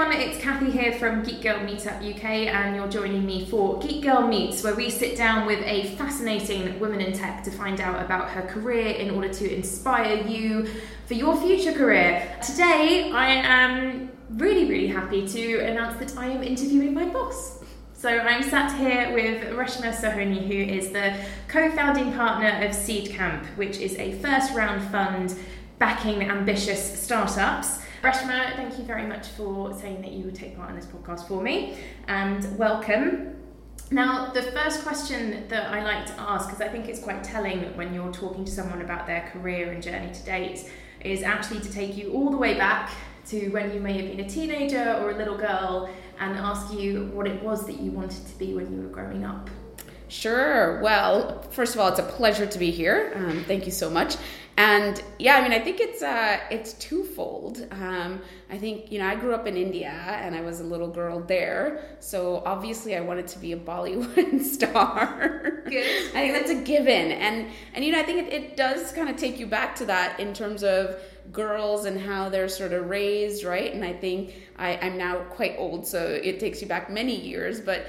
everyone, it's Kathy here from Geek Girl Meetup UK, and you're joining me for Geek Girl Meets, where we sit down with a fascinating woman in tech to find out about her career in order to inspire you for your future career. Today, I am really, really happy to announce that I am interviewing my boss. So I'm sat here with Reshma Sohoni, who is the co-founding partner of Seed Camp, which is a first round fund backing ambitious startups. Reshma, thank you very much for saying that you would take part in this podcast for me, and welcome. Now, the first question that I like to ask, because I think it's quite telling when you're talking to someone about their career and journey to date, is actually to take you all the way back to when you may have been a teenager or a little girl and ask you what it was that you wanted to be when you were growing up. Sure. Well, first of all, it's a pleasure to be here. Um, thank you so much. And yeah, I mean, I think it's uh, it's twofold. Um, I think you know I grew up in India and I was a little girl there, so obviously I wanted to be a Bollywood star. Good. I think that's a given, and and you know I think it, it does kind of take you back to that in terms of girls and how they're sort of raised, right? And I think I, I'm now quite old, so it takes you back many years, but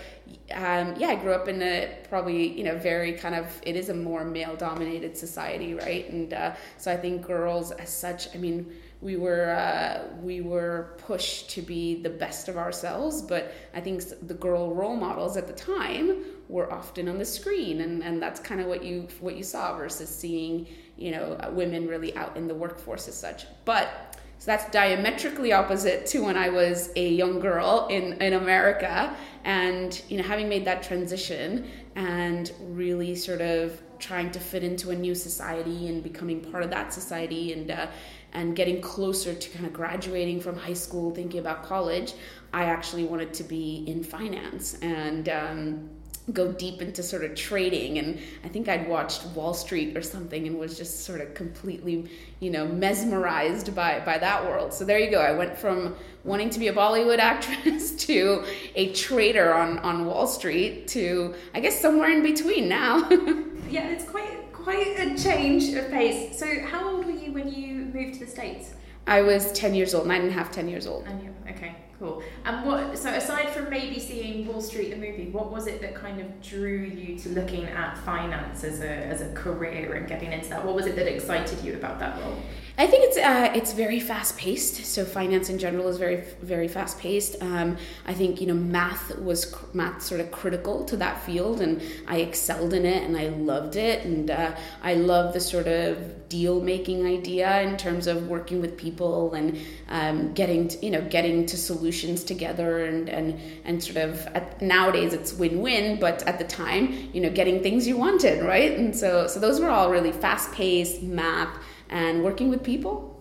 um, yeah, I grew up in a probably you know very kind of it is a more male dominated society, right? And uh, so I think girls as such, I mean, we were uh, we were pushed to be the best of ourselves, but I think the girl role models at the time were often on the screen, and, and that's kind of what you what you saw versus seeing you know women really out in the workforce as such, but so that's diametrically opposite to when I was a young girl in, in America. And, you know, having made that transition and really sort of trying to fit into a new society and becoming part of that society and, uh, and getting closer to kind of graduating from high school, thinking about college, I actually wanted to be in finance. And, um, go deep into sort of trading. And i think i'd watched wall street or something and was just sort of completely you know mesmerized by by that world. So there you go. I went from wanting to be a bollywood actress to a trader on on wall street to i guess somewhere in between now. Yeah it's quite quite a change of pace. So how old were you when you moved to the states? I was 10 years old nine and a half 10 years old. Okay Cool. And what? So aside from maybe seeing Wall Street the movie, what was it that kind of drew you to looking at finance as a as a career and getting into that? What was it that excited you about that role? I think it's uh, it's very fast paced. So finance in general is very very fast paced. Um, I think you know math was math sort of critical to that field, and I excelled in it, and I loved it, and uh, I love the sort of deal making idea in terms of working with people and um, getting to, you know getting to solutions together, and and and sort of at, nowadays it's win win, but at the time you know getting things you wanted, right? And so so those were all really fast paced math and working with people.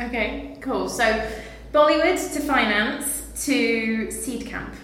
Okay, cool. So, Bollywood to finance to seed camp.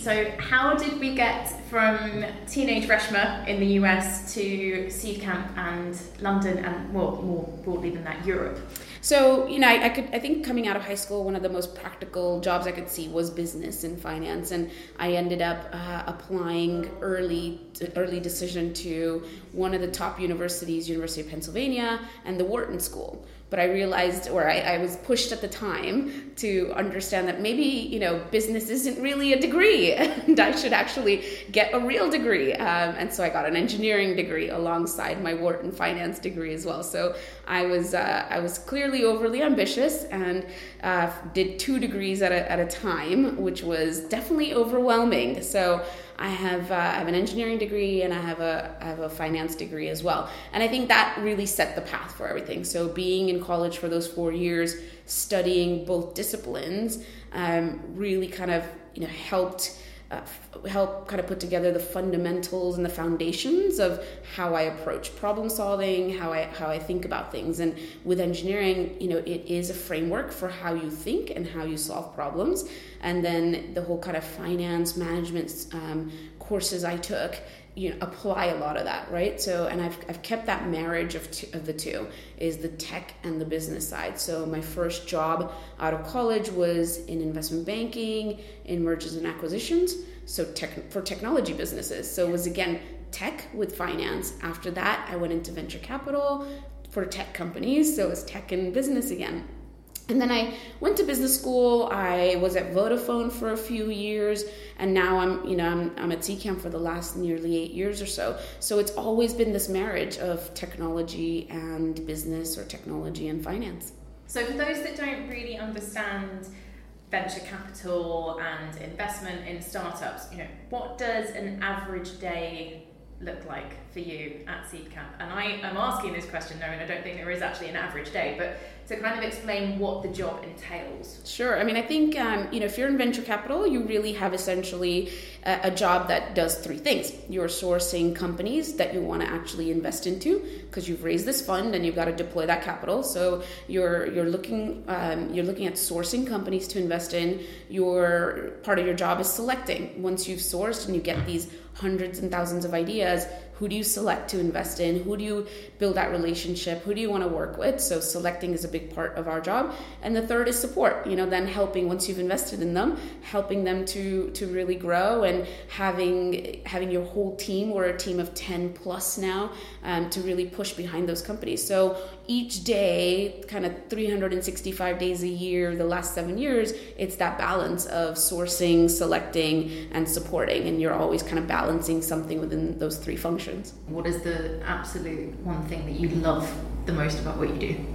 So, how did we get from teenage Reshma in the US to seed camp and London and well, more broadly than that, Europe? So, you know, I, I, could, I think coming out of high school, one of the most practical jobs I could see was business and finance. And I ended up uh, applying early, early decision to one of the top universities, University of Pennsylvania, and the Wharton School but I realized, or I, I, was pushed at the time to understand that maybe you know business isn't really a degree, and I should actually get a real degree. Um, and so I got an engineering degree alongside my Wharton finance degree as well. So I was uh, I was clearly overly ambitious and uh, did two degrees at a at a time, which was definitely overwhelming. So. I have, uh, I have an engineering degree and I have a I have a finance degree as well. And I think that really set the path for everything. So being in college for those four years, studying both disciplines, um, really kind of you know helped. Uh, help kind of put together the fundamentals and the foundations of how I approach problem solving, how I how I think about things. And with engineering, you know, it is a framework for how you think and how you solve problems. And then the whole kind of finance management um, courses I took you know apply a lot of that right so and i've, I've kept that marriage of, of the two is the tech and the business side so my first job out of college was in investment banking in mergers and acquisitions so tech for technology businesses. So it was again tech with finance. After that, I went into venture capital for tech companies. So it was tech and business again. And then I went to business school. I was at Vodafone for a few years, and now I'm, you know, I'm, I'm at Seedcamp for the last nearly eight years or so. So it's always been this marriage of technology and business, or technology and finance. So for those that don't really understand venture capital and investment in startups, you know, what does an average day look like for you at Seedcamp? And I am asking this question knowing I don't think there is actually an average day, but to kind of explain what the job entails. Sure. I mean, I think um, you know if you're in venture capital, you really have essentially a, a job that does three things. You're sourcing companies that you want to actually invest into because you've raised this fund and you've got to deploy that capital. So you're you're looking um, you're looking at sourcing companies to invest in. Your part of your job is selecting. Once you've sourced and you get these hundreds and thousands of ideas who do you select to invest in? Who do you build that relationship? Who do you want to work with? So selecting is a big part of our job. And the third is support you know then helping once you've invested in them helping them to to really grow and having having your whole team we're a team of 10 plus now um, to really push behind those companies. So each day kind of 365 days a year the last seven years it's that balance of sourcing selecting and supporting. And you're always kind of balancing something within those three functions functions. What is the absolute one thing that you love the most about what you do?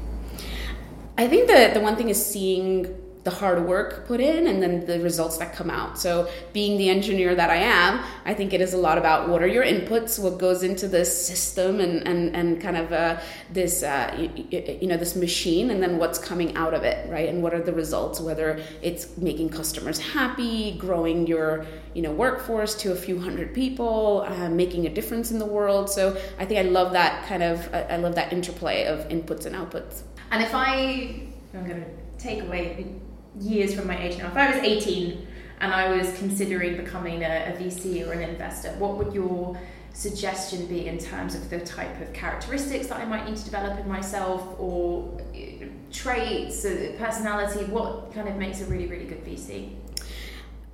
I think that the one thing is seeing the hard work put in and then the results that come out. So, being the engineer that I am, I think it is a lot about what are your inputs, what goes into this system, and and and kind of uh, this uh, you, you, know this machine, and then what's coming out of it, right? And what are the results? Whether it's making customers happy, growing your you know workforce to a few hundred people, uh, making a difference in the world. So, I think I love that kind of I love that interplay of inputs and outputs. And if I I'm going to take away years from my age now. If I was 18 and I was considering becoming a, a VC or an investor, what would your suggestion be in terms of the type of characteristics that I might need to develop in myself or uh, traits, uh, personality? What kind of makes a really, really good VC?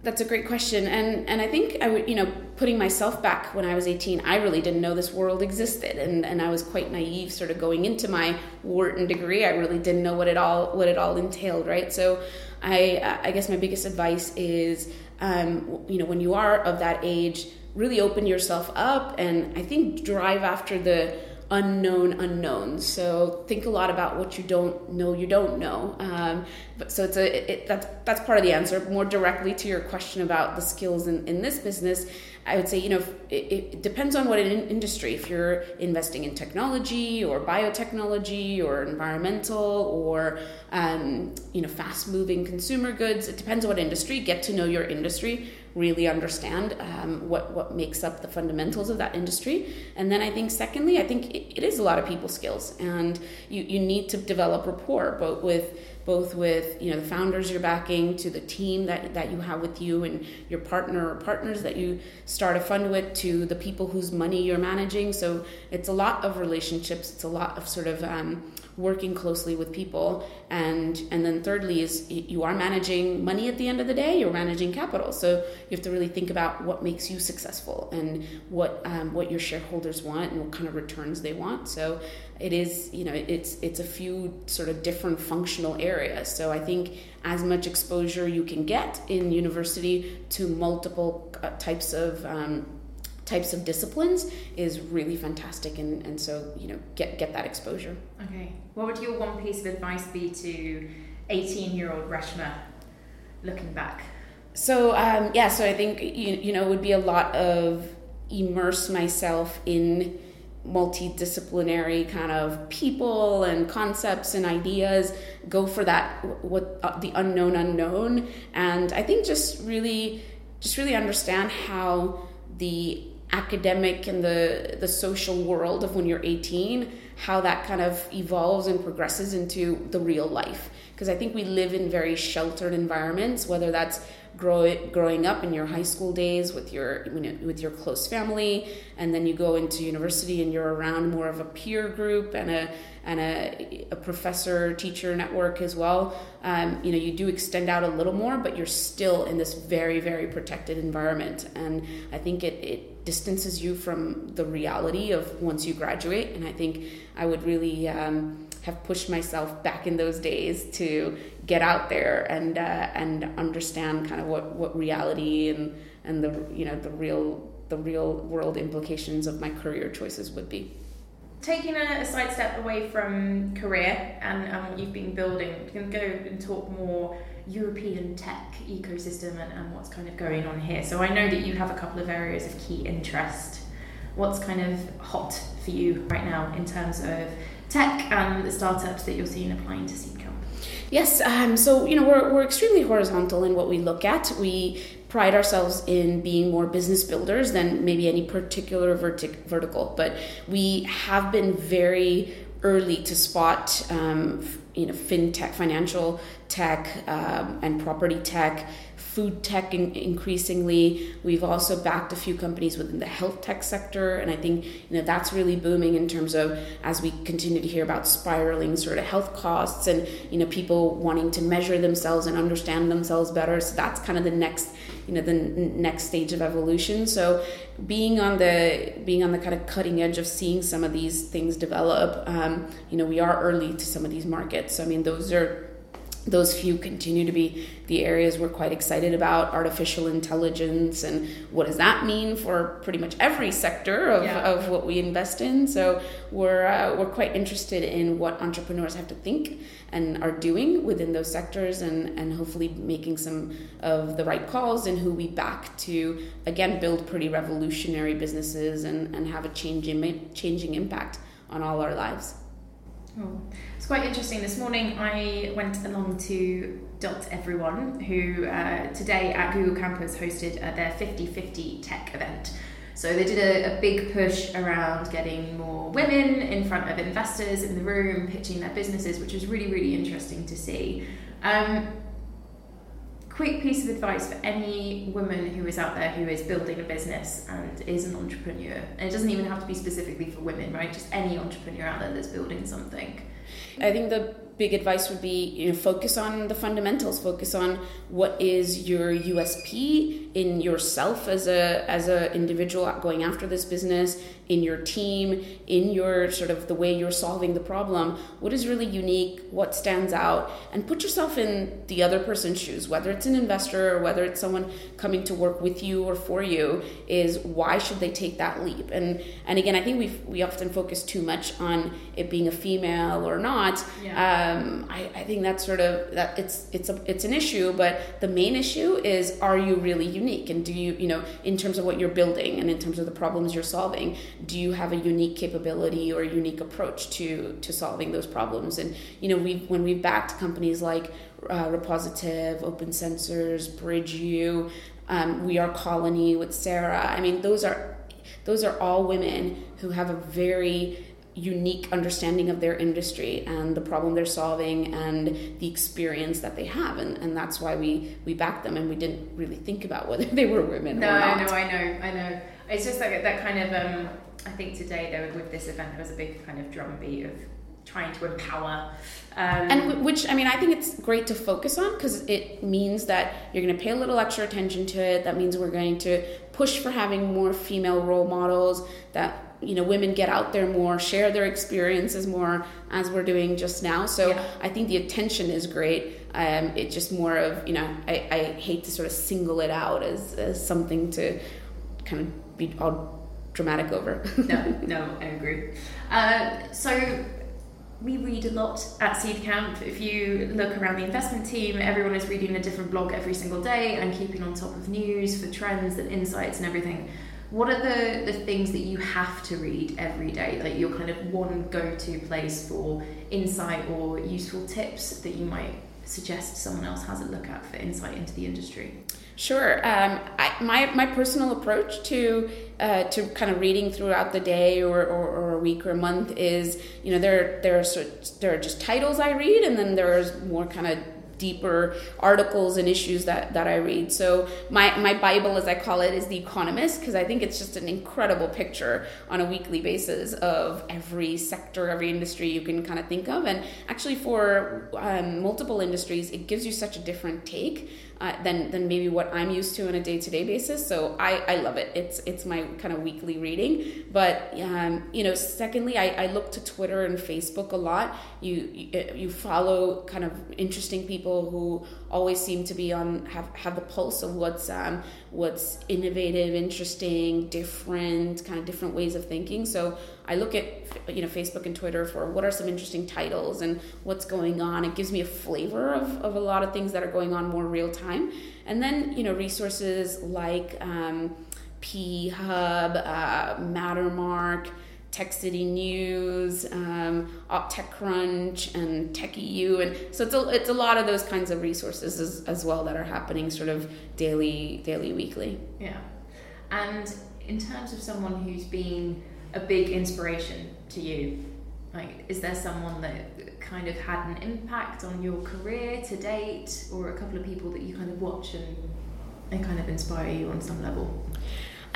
That's a great question, and and I think I would you know putting myself back when I was 18, I really didn't know this world existed, and and I was quite naive, sort of going into my Wharton degree. I really didn't know what it all what it all entailed, right? So, I I guess my biggest advice is, um, you know, when you are of that age, really open yourself up, and I think drive after the unknown unknowns. So think a lot about what you don't know you don't know. Um, but so it's a it, that's that's part of the answer. More directly to your question about the skills in, in this business, I would say you know it, it depends on what in industry. If you're investing in technology or biotechnology or environmental or um, you know fast moving consumer goods, it depends on what industry. Get to know your industry really understand um, what what makes up the fundamentals of that industry. And then I think secondly, I think it, it is a lot of people skills, and you you need to develop rapport both with both with you know the founders you're backing to the team that, that you have with you and your partner or partners that you start a fund with to the people whose money you're managing. So it's a lot of relationships. It's a lot of sort of um, working closely with people. And and then thirdly is you are managing money at the end of the day. You're managing capital. So you have to really think about what makes you successful and what um, what your shareholders want and what kind of returns they want. So it is you know it's it's a few sort of different functional areas. So i think as much exposure you can get in university to multiple uh, types of um, types of disciplines is really fantastic. And, and so you know get get that exposure. Okay. What would your one piece of advice be to 18 year old reshma looking back? So um, yeah so i think you, you know it would be a lot of immerse myself in multidisciplinary kind of people and concepts and ideas go for that what uh, the unknown unknown. And i think just really just really understand how the academic and the the social world of when you're 18 how that kind of evolves and progresses into the real life. Because i think we live in very sheltered environments whether that's grow, growing up in your high school days with your with your close family and then you go into university and you're around more of a peer group and a and a, a professor teacher network as well um, you know you do extend out a little more but you're still in this very very protected environment and i think it, it distances you from the reality of once you graduate. And I think I would really um, have pushed myself back in those days to, get out there and uh, and understand kind of what, what reality and and the you know the real the real world implications of my career choices would be. Taking a, a side step away from career and, what you've been building, we can go and talk more European tech ecosystem and, and what's kind of going on here. So I know that you have a couple of areas of key interest. What's kind of hot for you right now in terms of tech and the startups that you're seeing applying to Seedcamp? Yes, um, so you know we're, we're extremely horizontal in what we look at. We pride ourselves in being more business builders than maybe any particular vertic- vertical, but we have been very early to spot um, you know fintech, financial tech, um, and property tech food tech in, increasingly. We've also backed a few companies within the health tech sector, and I think you know that's really booming in terms of as we continue to hear about spiraling sort of health costs and you know people wanting to measure themselves and understand themselves better. So that's kind of the next you know the n- next stage of evolution. So being on the being on the kind of cutting edge of seeing some of these things develop, um, you know we are early to some of these markets. So I mean those are those few continue to be the areas we're quite excited about. Artificial intelligence and what does that mean for pretty much every sector of, yeah. of what we invest in. So we're uh, we're quite interested in what entrepreneurs have to think and are doing within those sectors and and hopefully making some of the right calls and who we back to again build pretty revolutionary businesses and and have a changing changing impact on all our lives Oh, it's quite interesting. This morning I went along to Dot Everyone, who uh, today at Google Campus hosted uh, their 50 50 tech event. So they did a, a, big push around getting more women in front of investors in the room, pitching their businesses, which was really, really interesting to see. Um, quick piece of advice for any woman who is out there who is building a business and is an entrepreneur. And it doesn't even have to be specifically for women right? Just any entrepreneur out there that's building something. I think the big advice would be you know focus on the fundamentals. Focus on what is your usp in yourself as a as a individual going after this business in your team in your sort of the way you're solving the problem. What is really unique? What stands out? And put yourself in the other person's shoes. Whether it's an investor or whether it's someone coming to work with you or for you is why should they take that leap? And and again i think we we often focus too much on it being a female or not. Yeah. Uh, um, I, I think that's sort of that it's it's a it's an issue but the main issue is are you really unique and do you you know in terms of what you're building and in terms of the problems you're solving do you have a unique capability or a unique approach to to solving those problems and you know we when we've backed companies like uh, Repositive, Open Sensors, BridgeU, um, We Are Colony with Sarah. I mean, those are those are all women who have a very unique understanding of their industry and the problem they're solving and the experience that they have and, and that's why we we backed them and we didn't really think about whether they were women no, or not. No, I know, I know. It's just like that kind of um, I think today though with this event there was a big kind of drumbeat of trying to empower. Um, and which I mean, I think it's great to focus on because it means that you're going to pay a little extra attention to it. That means we're going to push for having more female role models. That you know, women get out there more, share their experiences more, as we're doing just now. So yeah. I think the attention is great. Um, it's just more of you know, I, I hate to sort of single it out as, as something to kind of be all dramatic over. no, no, I agree. Uh, so we read a lot at Seedcamp. If you look around the investment team, everyone is reading a different blog every single day and keeping on top of news for trends and insights and everything. What are the, the things that you have to read every day, like your kind of one go to place for insight or useful tips that you might suggest someone else has a look at for insight into the industry? Sure. Um, I, my my personal approach to uh, to kind of reading throughout the day or, or, or, a week or a month is you know there there are there are just titles I read and then there's more kind of deeper articles and issues that, that I read. So my, my Bible, as I call it, is The Economist because I think it's just an incredible picture on a weekly basis of every sector, every industry you can kind of think of. And actually for um, multiple industries, it gives you such a different take uh, than than maybe what I'm used to on a day to day basis. So I, I love it. It's it's my kind of weekly reading. But um, you know, secondly, I, I look to Twitter and Facebook a lot. You, you you follow kind of interesting people who always seem to be on have have the pulse of what's um, what's innovative, interesting, different, kind of different ways of thinking. So I look at you know Facebook and Twitter for what are some interesting titles and what's going on. It gives me a flavor of, of a lot of things that are going on more real time. And then you know resources like um, P Hub, uh, Mattermark. Tech City News, um, TechCrunch, and TechEU, and so it's a, it's a lot of those kinds of resources as, as well that are happening sort of daily, daily, weekly. Yeah, and in terms of someone who's been a big inspiration to you, like is there someone that kind of had an impact on your career to date, or a couple of people that you kind of watch and they kind of inspire you on some level?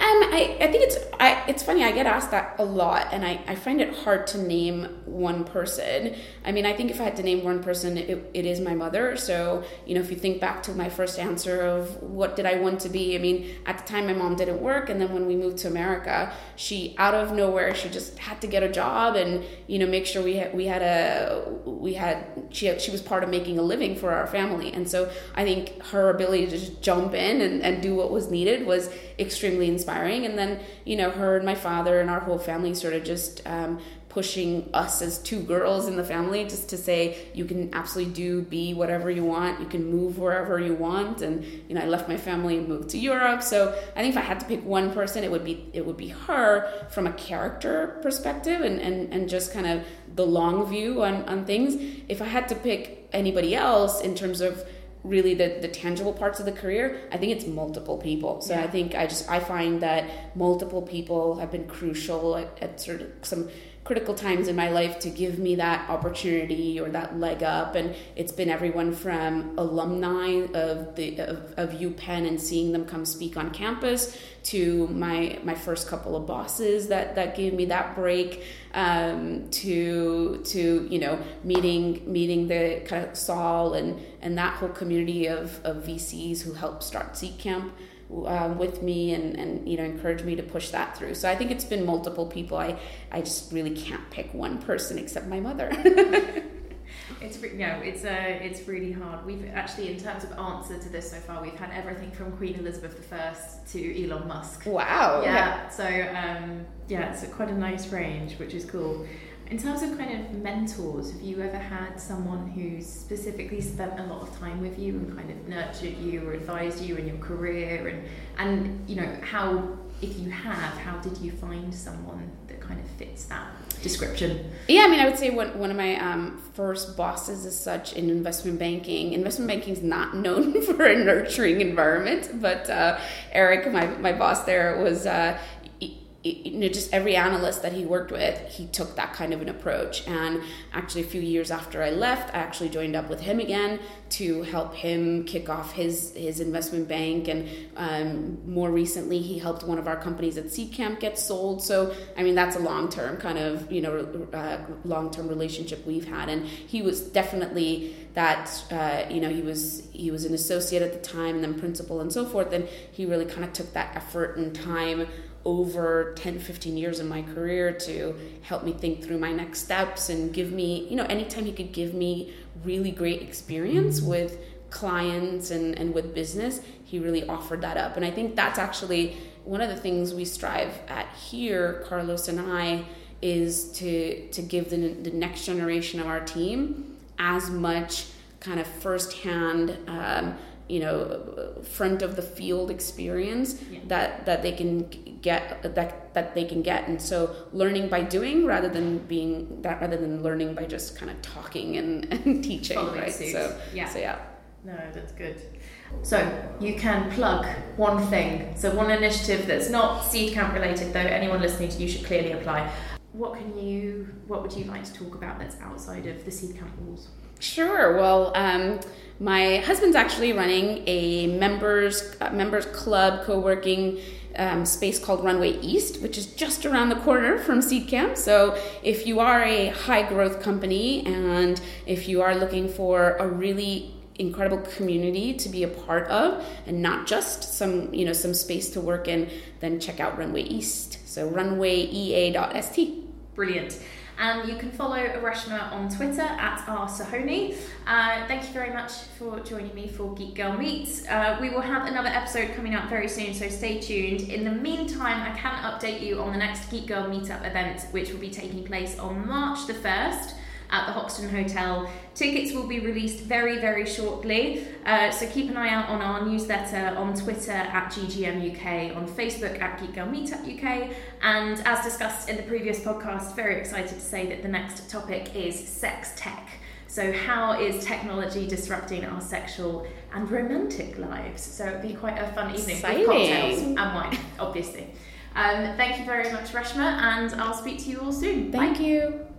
Um, I, I think it's I, it's funny. I get asked that a lot, and I, I find it hard to name one person. I mean, I think if I had to name one person, it, it is my mother. So you know, if you think back to my first answer of what did I want to be, I mean, at the time my mom didn't work, and then when we moved to America, she out of nowhere she just had to get a job and you know make sure we had we had a we had she had, she was part of making a living for our family, and so I think her ability to just jump in and, and do what was needed was extremely inspiring. And then, you know, her and my father and our whole family sort of just um, pushing us as two girls in the family just to say you can absolutely do be whatever you want. You can move wherever you want. And you know i left my family and moved to europe. So i think if i had to pick one person it would be it would be her from a character perspective and and, and just kind of the long view on on things. If i had to pick anybody else in terms of really the, the tangible parts of the career i think it's multiple people so yeah. i think i just i find that multiple people have been crucial at, at sort of some critical times in my life to give me that opportunity or that leg up. And it's been everyone from alumni of the of, of UPenn and seeing them come speak on campus to my my first couple of bosses that that gave me that break um, to to you know meeting meeting the kind of Saul and and that whole community of, of VCs who helped start Seed Camp um, with me and, and you know encourage me to push that through. So I think it's been multiple people. I I just really can't pick one person except my mother. it's no, it's uh, it's really hard. We've actually, in terms of answer to this so far, we've had everything from Queen Elizabeth I to Elon Musk. Wow. Yeah. So um, yeah, it's quite a nice range, which is cool. In terms of kind of mentors, have you ever had someone who's specifically spent a lot of time with you and kind of nurtured you or advised you in your career? And, and you know, how, if you have, how did you find someone that kind of fits that description? Yeah, I mean, I would say one, one of my um, first bosses is such in investment banking. Investment banking is not known for a nurturing environment, but uh, Eric, my, my boss there, was uh, you know just every analyst that he worked with he took that kind of an approach. And actually a few years after i left i actually joined up with him again to help him kick off his his investment bank. And um, more recently he helped one of our companies at seed camp get sold. So i mean that's a long-term kind of you know uh, long-term relationship we've had. And he was definitely that uh, you know he was he was an associate at the time and then principal and so forth. And he really kind of took that effort and time over 10 15 years in my career to help me think through my next steps and give me you know anytime he could give me really great experience mm-hmm. with clients and, and with business he really offered that up and i think that's actually one of the things we strive at here carlos and i is to to give the, the next generation of our team as much kind of firsthand um, you know front of the field experience yeah. that that they can get that that they can get. And so learning by doing rather than being that rather than learning by just kind of talking and, and teaching Following right? suit. so yeah. so yeah. No that's good. So you can plug one thing. So one initiative that's not seed camp related though anyone listening to you should clearly apply. What can you what would you like to talk about that's outside of the seed camp walls Sure. Well, um, my husband's actually running a members uh, members club co-working um, space called Runway East, which is just around the corner from Seed Camp. So if you are a high growth company and if you are looking for a really incredible community to be a part of and not just some you know some space to work in then check out runway east so runwayea.st brilliant and you can follow Reshma on Twitter at rsahoni. Uh, thank you very much for joining me for Geek Girl Meets. Uh, we will have another episode coming up very soon, so stay tuned. In the meantime, I can update you on the next Geek Girl Meetup event, which will be taking place on March the 1st at the Hoxton Hotel. Tickets will be released very, very shortly, uh, so keep an eye out on our newsletter on Twitter at GGM UK, on Facebook at Geek Girl Meetup UK, and as discussed in the previous podcast, very excited to say that the next topic is sex tech. So, how is technology disrupting our sexual and romantic lives? So, it'll be quite a fun evening Exciting. with cocktails and wine, obviously. Um, thank you very much, Reshma, and I'll speak to you all soon. Thank Bye. you.